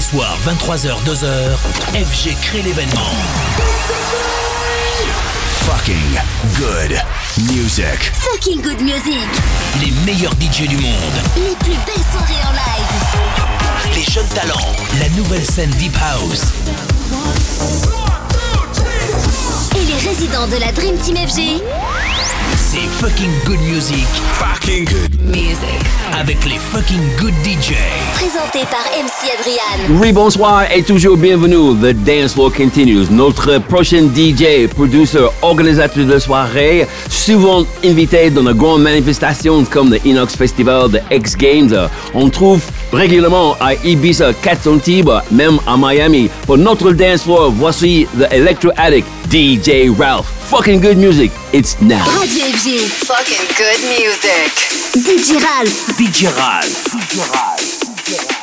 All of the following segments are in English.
les soirs, 23h, 2h, FG crée l'événement. Fucking good music. Fucking good music. Les meilleurs DJ du monde. Les plus belles soirées en live. Les jeunes talents. La nouvelle scène Deep House. Et les résidents de la Dream Team FG. C'est fucking good music. Fucking good music. Avec les fucking good DJ. Présenté par MC Adrian. Oui, bonsoir et toujours bienvenue. The Dance Floor continues. Notre prochain DJ, producer, organisateur de soirée, souvent invité dans de grandes manifestations comme le Inox Festival, the X Games. On trouve régulièrement à Ibiza, Cats Antibes, même à Miami. Pour notre dance floor, voici The Electro Addict, DJ Ralph. Fucking good music. It's now. Radio FG. Fucking good music. DJ Ralph. DJ Ralph. DJ Ralph. DJ Ralph. DJ Ralph.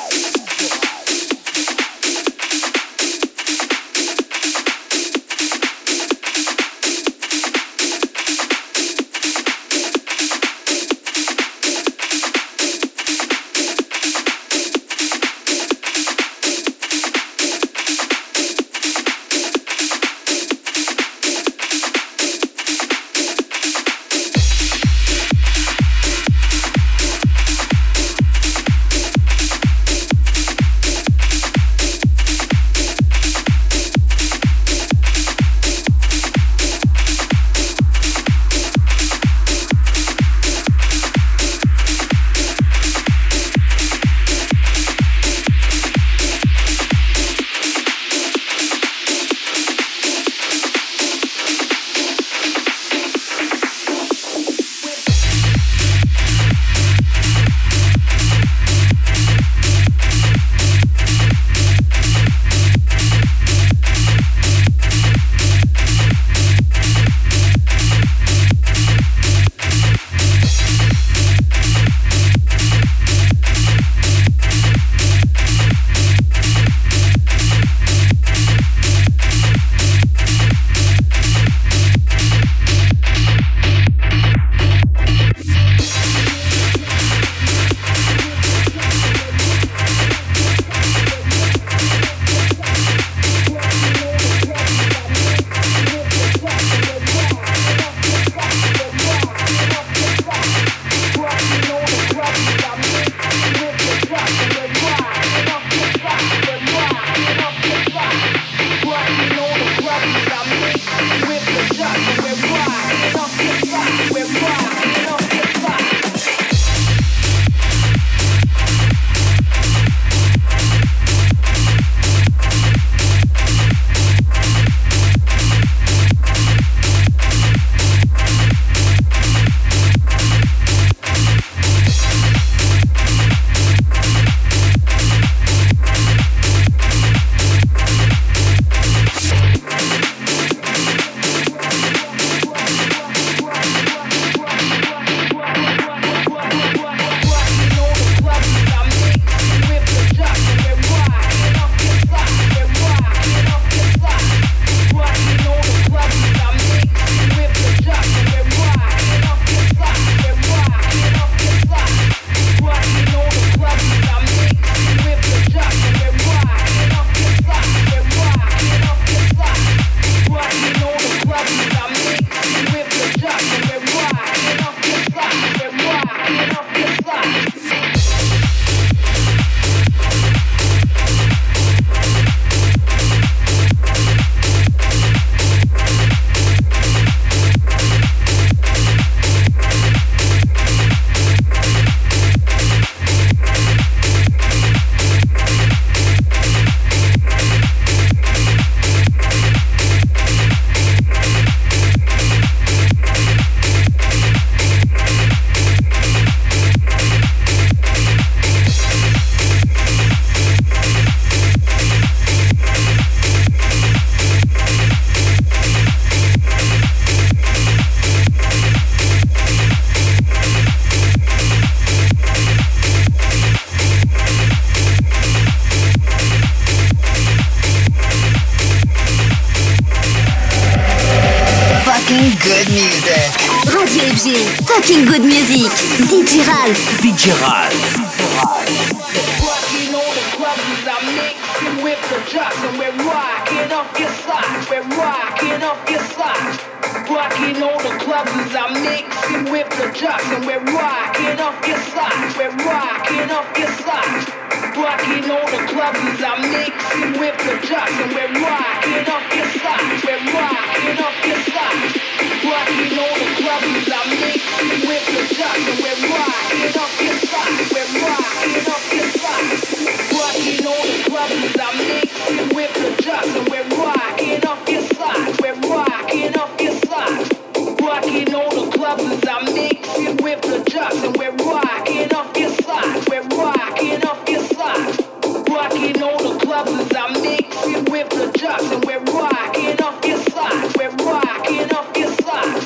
partying all the clubs as I mix it with the drugs and we're rocking your socks. We're rocking your socks.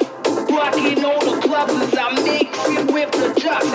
Rocking the clubs as I mix it with the drugs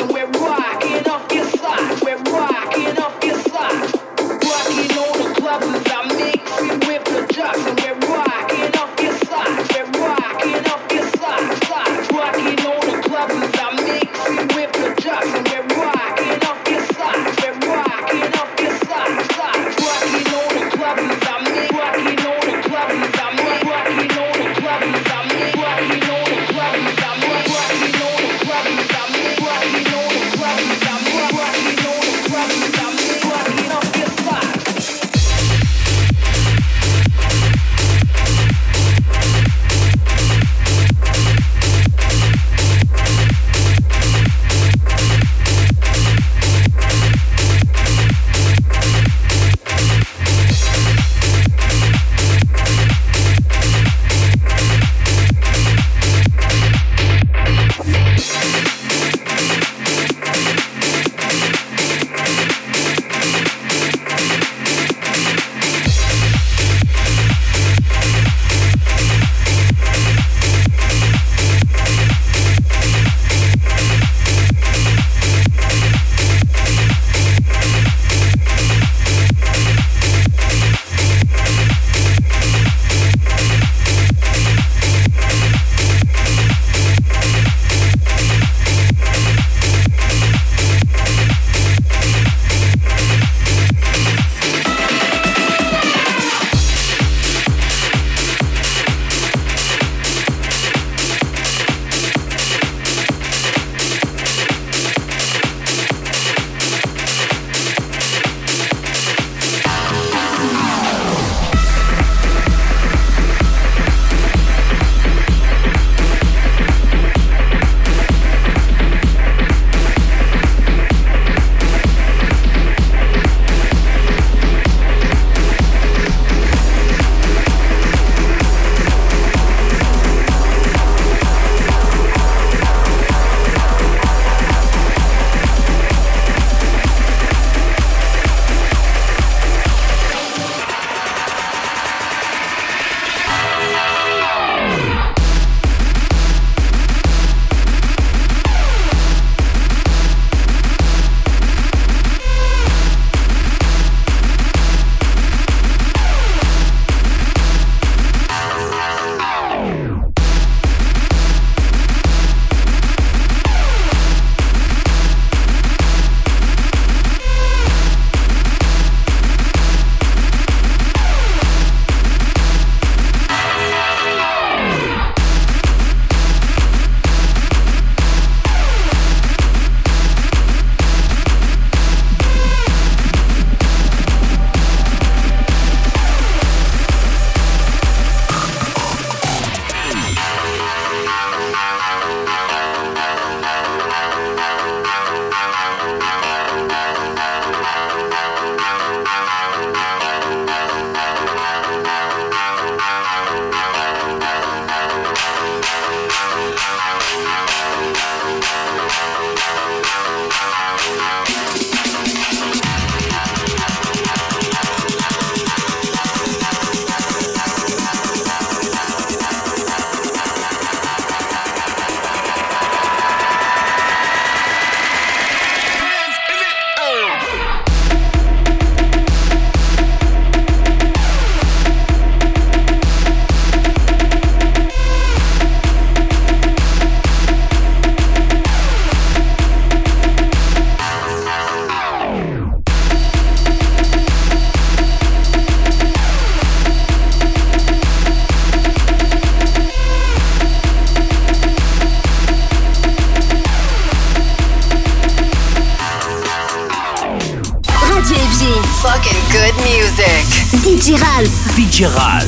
Ralph.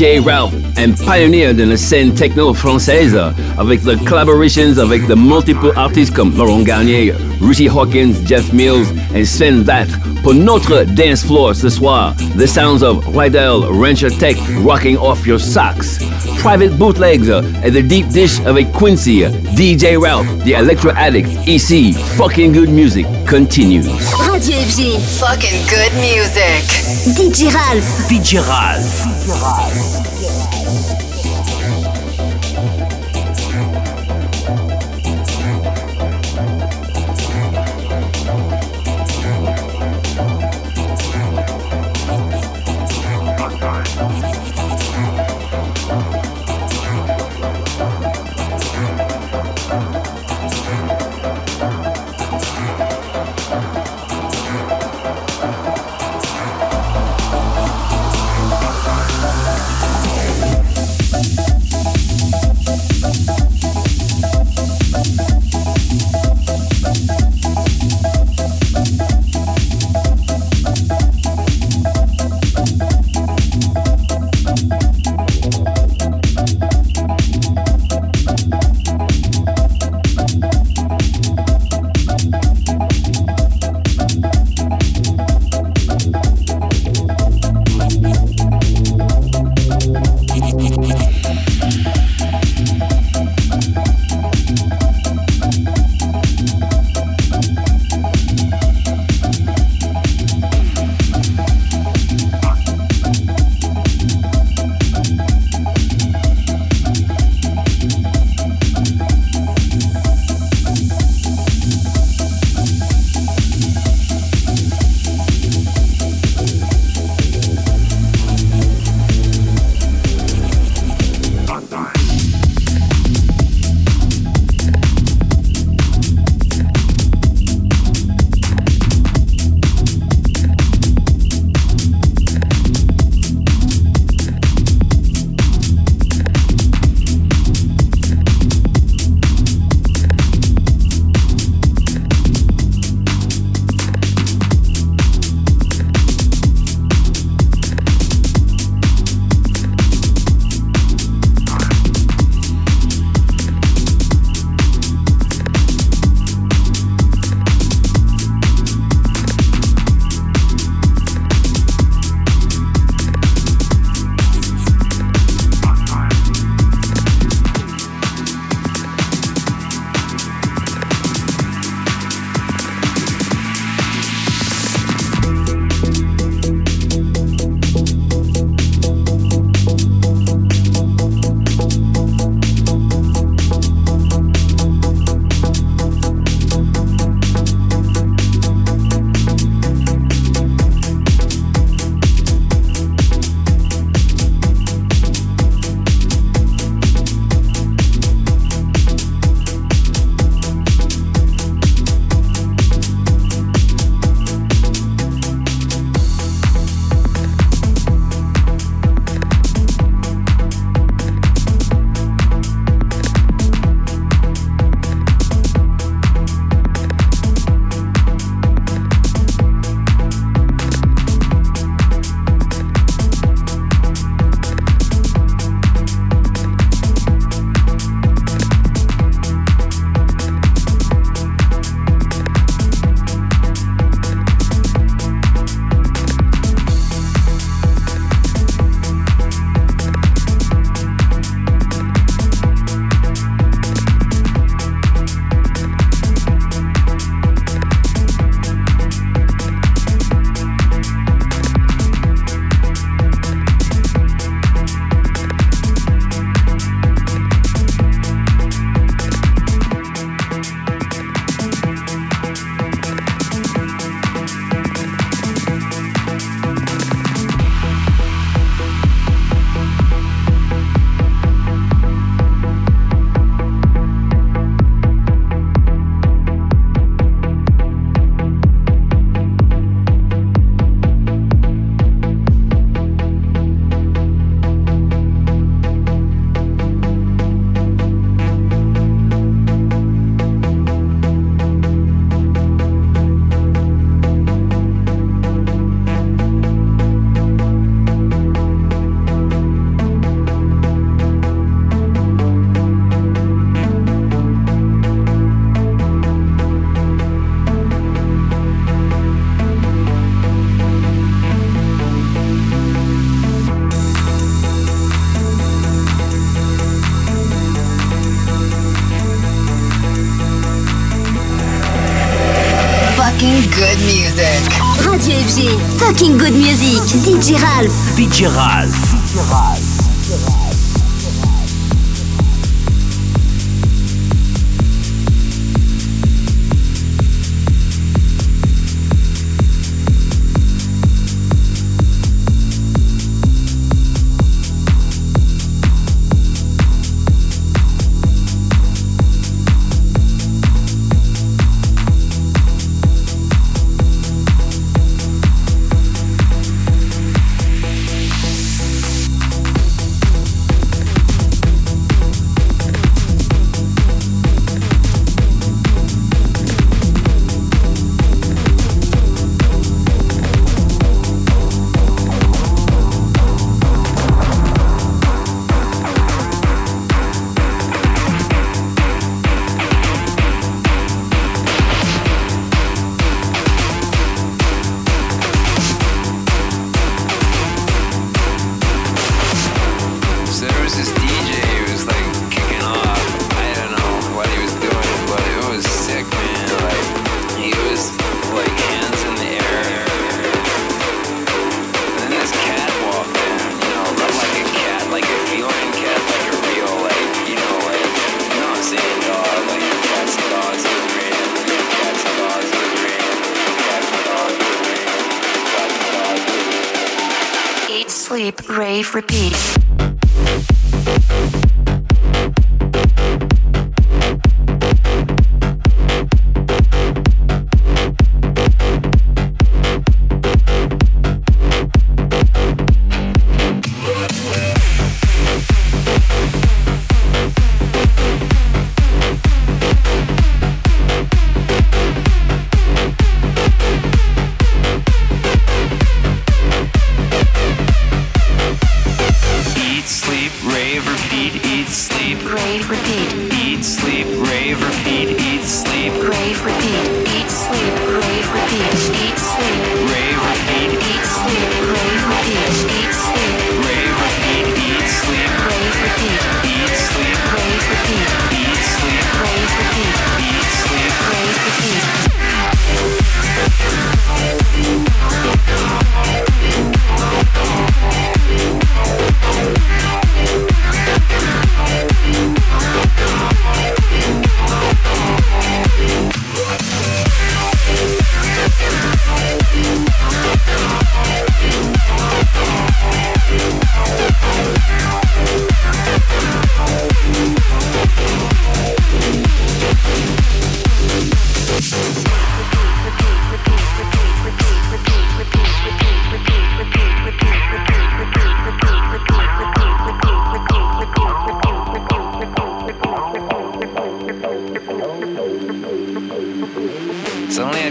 DJ Ralph, and pionnier de la scène techno française, avec les collaborations avec de multiple artistes comme Laurent Garnier, Richie Hawtin, Jeff Mills et Sven Vath pour notre dance floor ce soir. The sounds of Rydell Rancher Tech rocking off your socks. Private bootlegs et The Deep Dish avec Quincy, DJ Ralph, The Electro Addict, ici, fucking good music continues. Radio FG. Fucking good music. DJ Ralph. DJ Ralph. DJ Talking Good Music, DJ Ralph. DJ Ralph. repeat.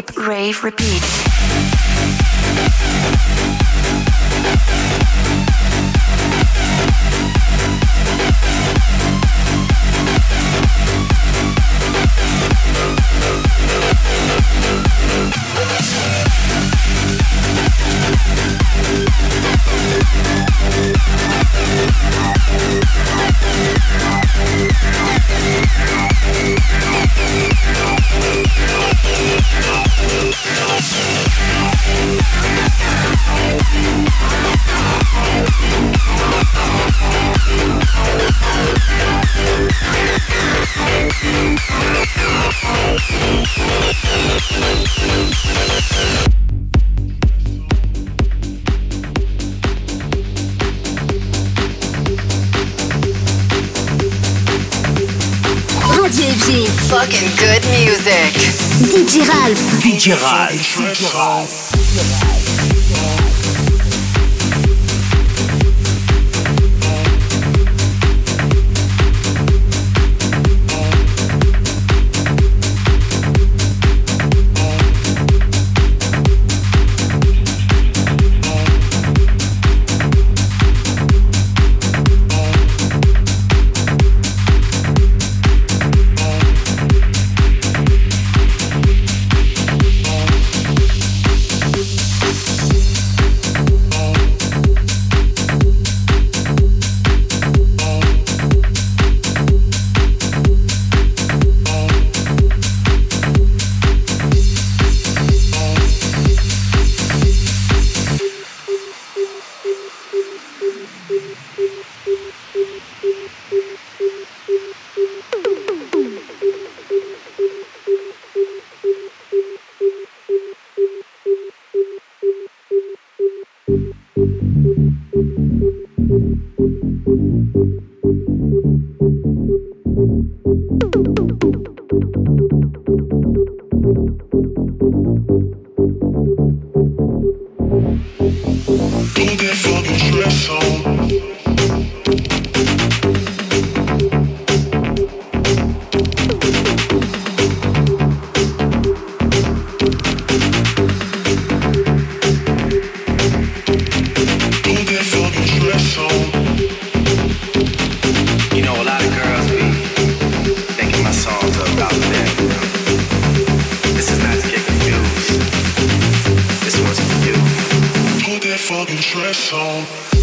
deep rave repeat. Fucking good music. DJ Ralph. DJ Ralph. DJ Ralph. fucking stress on.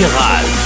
Ralph. DJ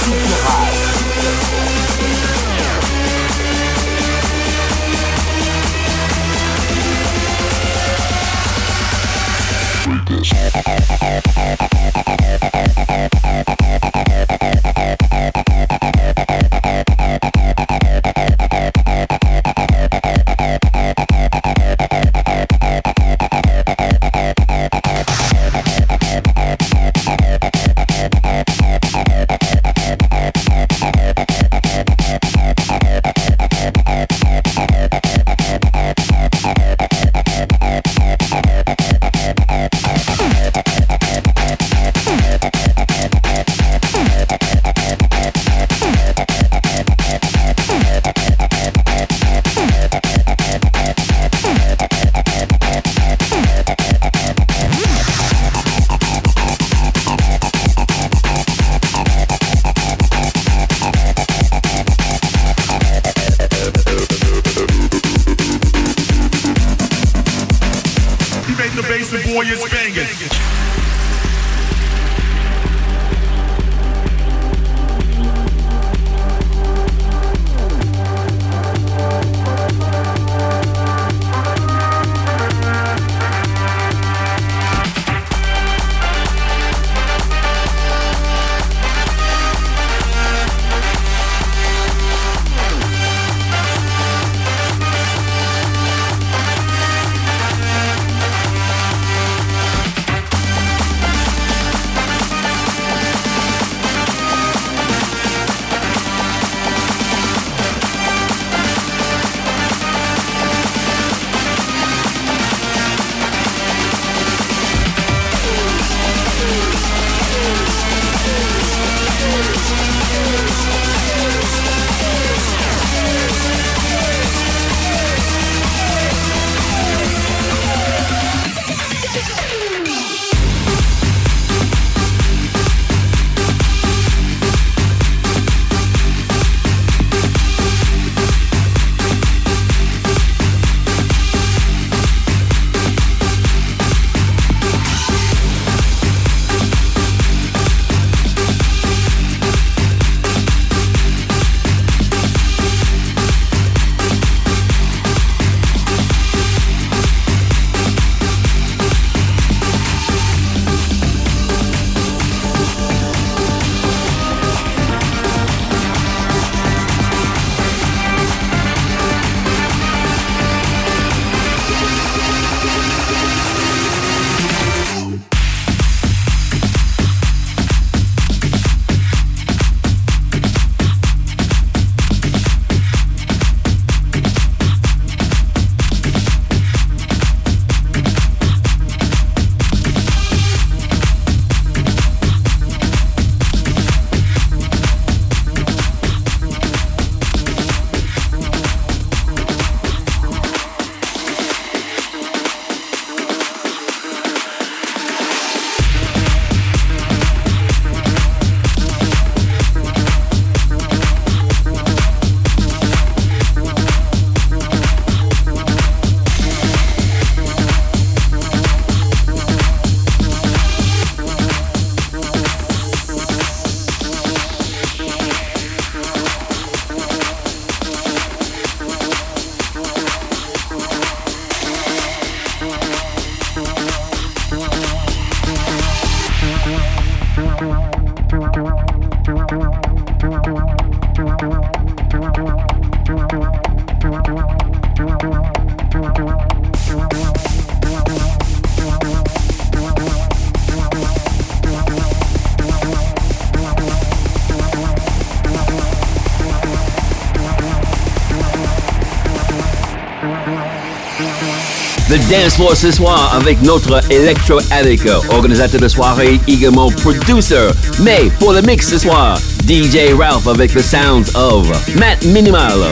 The Dance Floor ce soir avec notre Electro Addict, organisateur de soirée, également producer. Mais pour le mix ce soir, DJ Ralph avec the sounds of Matt Minimal,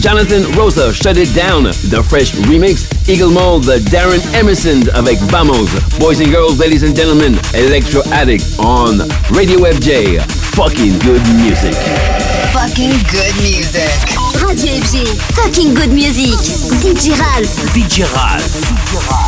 Jonathan Rosa, Shut It Down, The Fresh Remix, également the Darren Emerson avec Vamos. Boys and girls, ladies and gentlemen, Electro Addict on Radio FG. Fucking good music. Fucking good music. Radio FG. Fucking good music. DJ Ralph. DJ Ralph. DJ Ralph.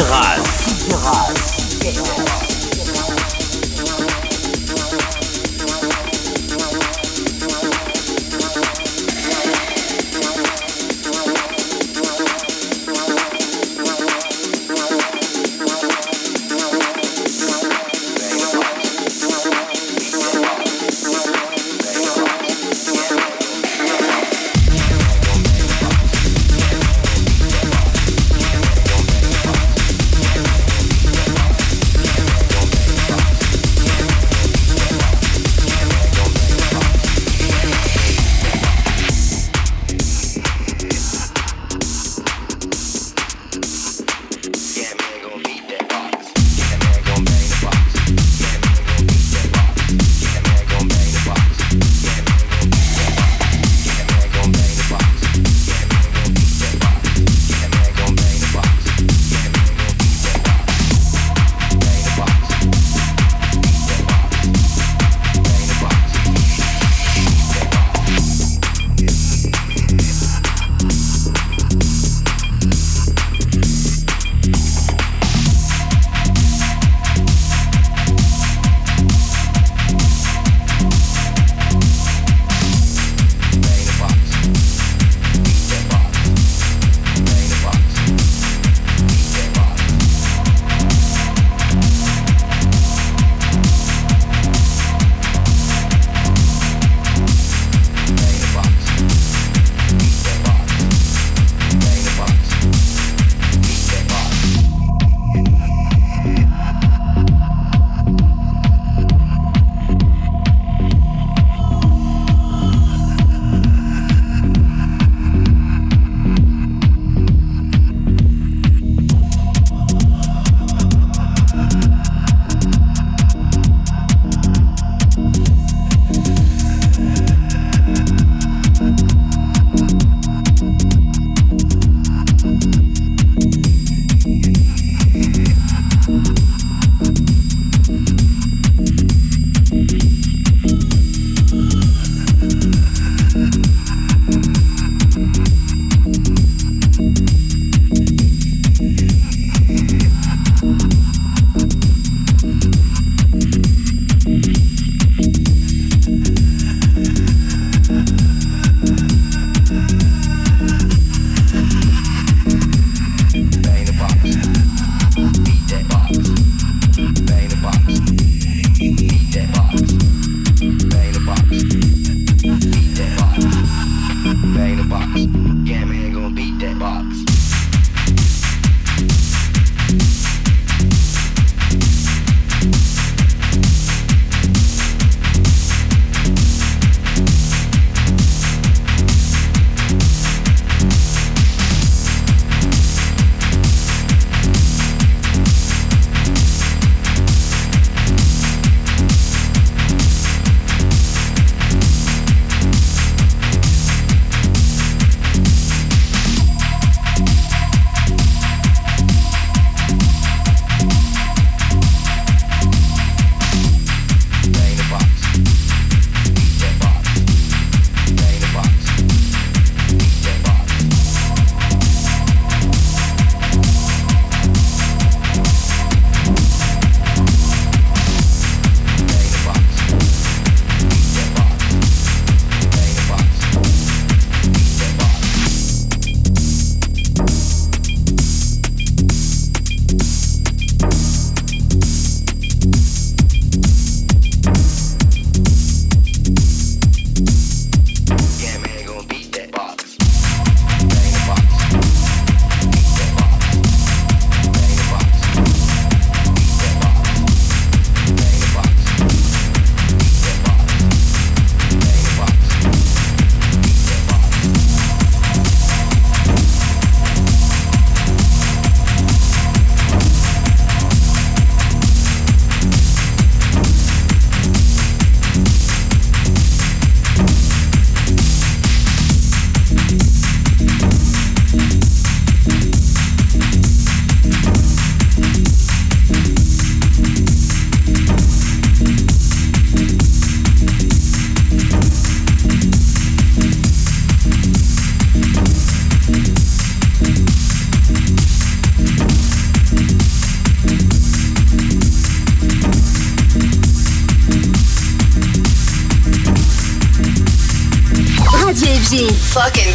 Ralph.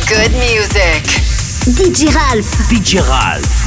Good music. DJ Ralph. DJ Ralph.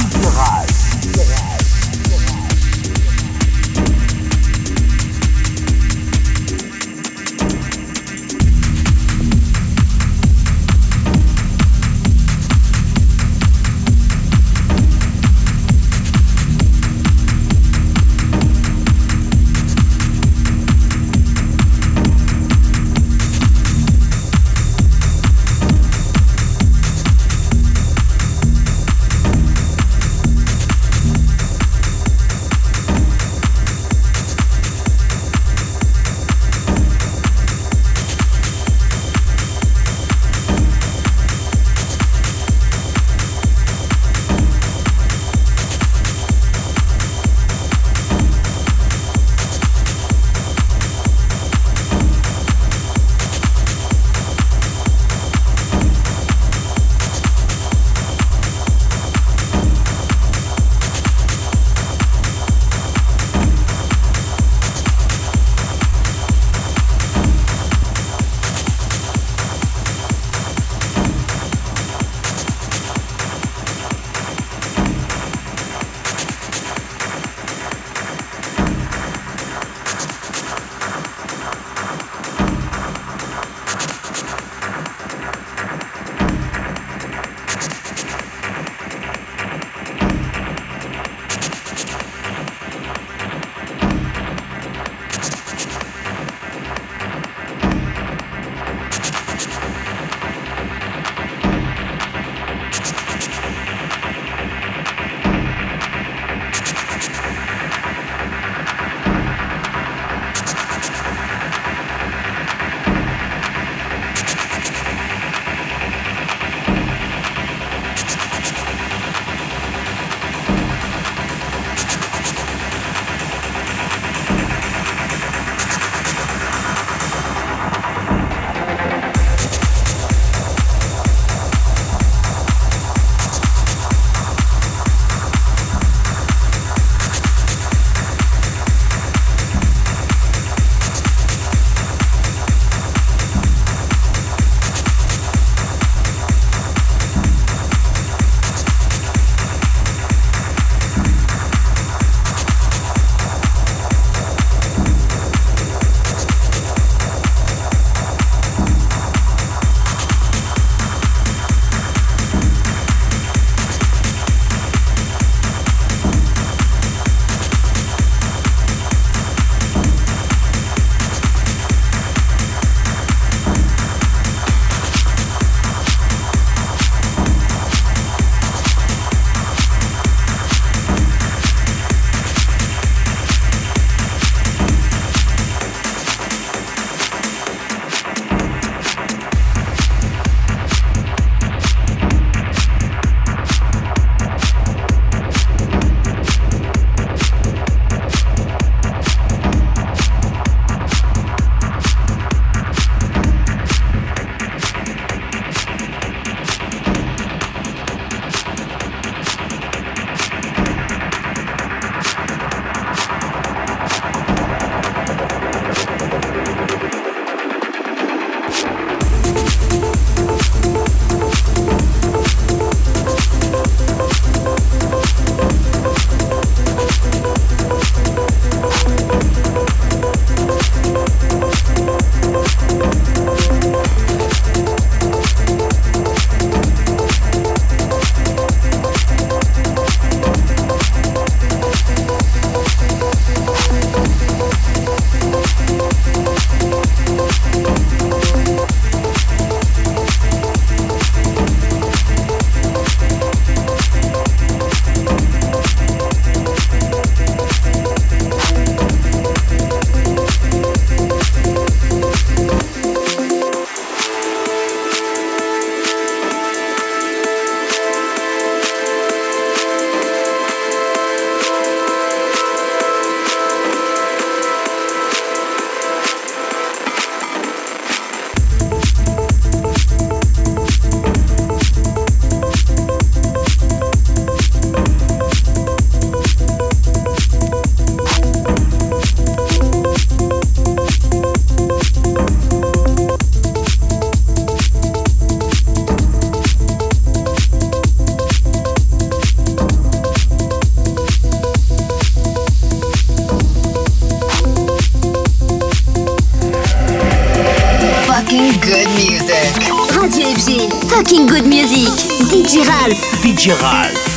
DJ Ralph. Fucking good music. DJ Ralph. DJ Ralph.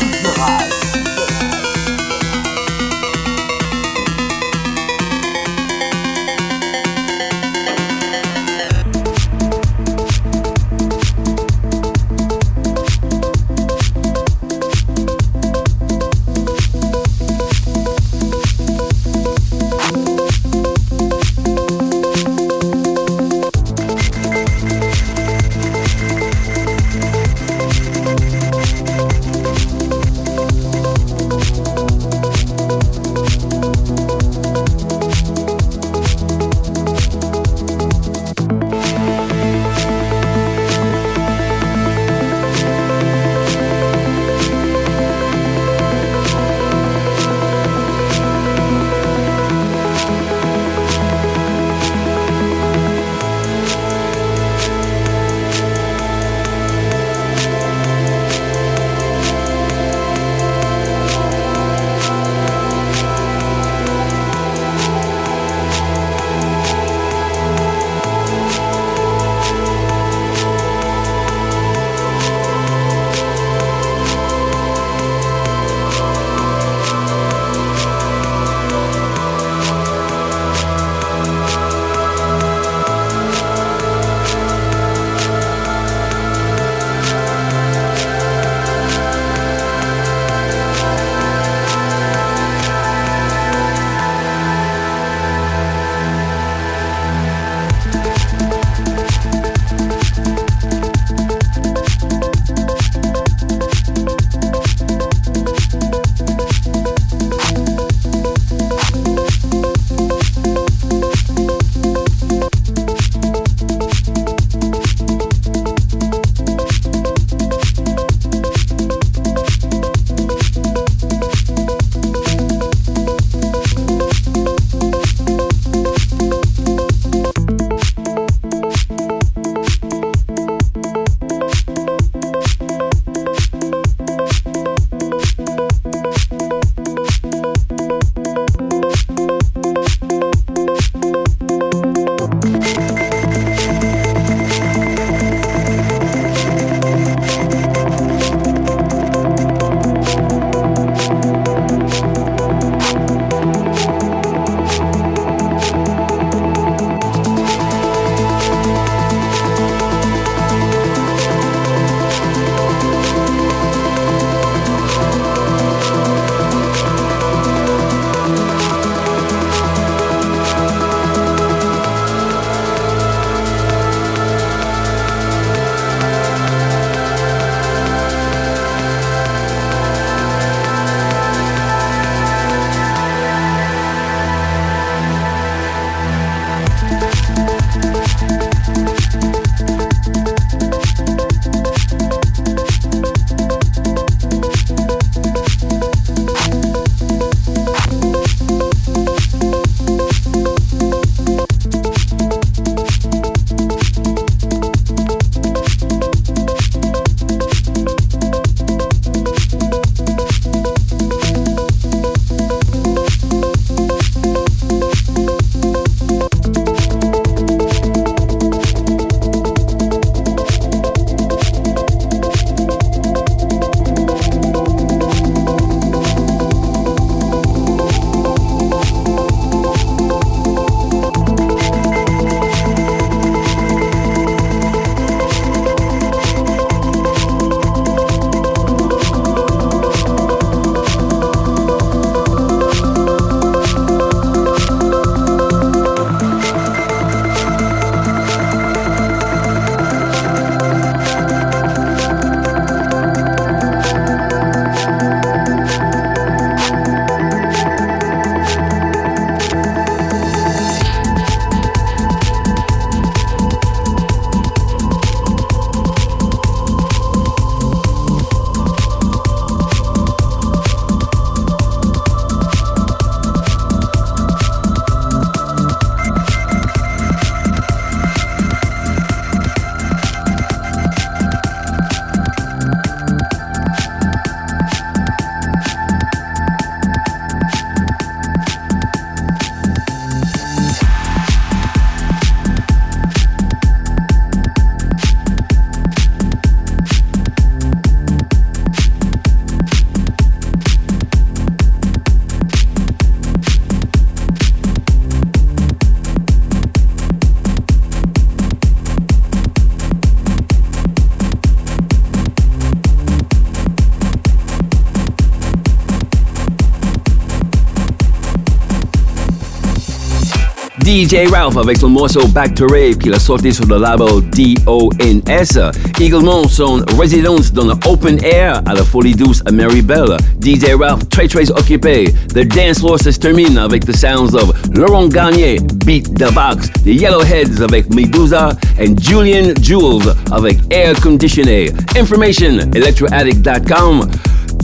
DJ Ralph avec son morceau Back to Rave qu'il a sorti sur le label DONS. Également son résidence dans le open air à la Folie Douce à Méribel. DJ Ralph très très occupé. The dance floor se termine avec the sounds of Laurent Garnier, Beat the Box, The Yellowheads avec Medusa, and Julian Jules avec Air Conditioné. Information electroaddict.com,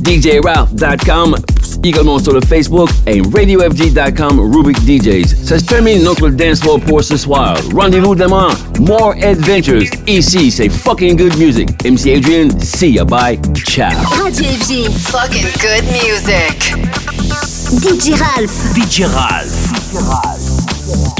djralph.com, également sur le Facebook et radiofg.com Rubik DJs. Ça se termine notre dance floor pour ce soir. Rendez-vous demain. More adventures. Ici, c'est fucking good music. MC Adrian, see ya. Bye. Ciao. Radio FG. Fucking good music. DJ Ralph. DJ Ralph.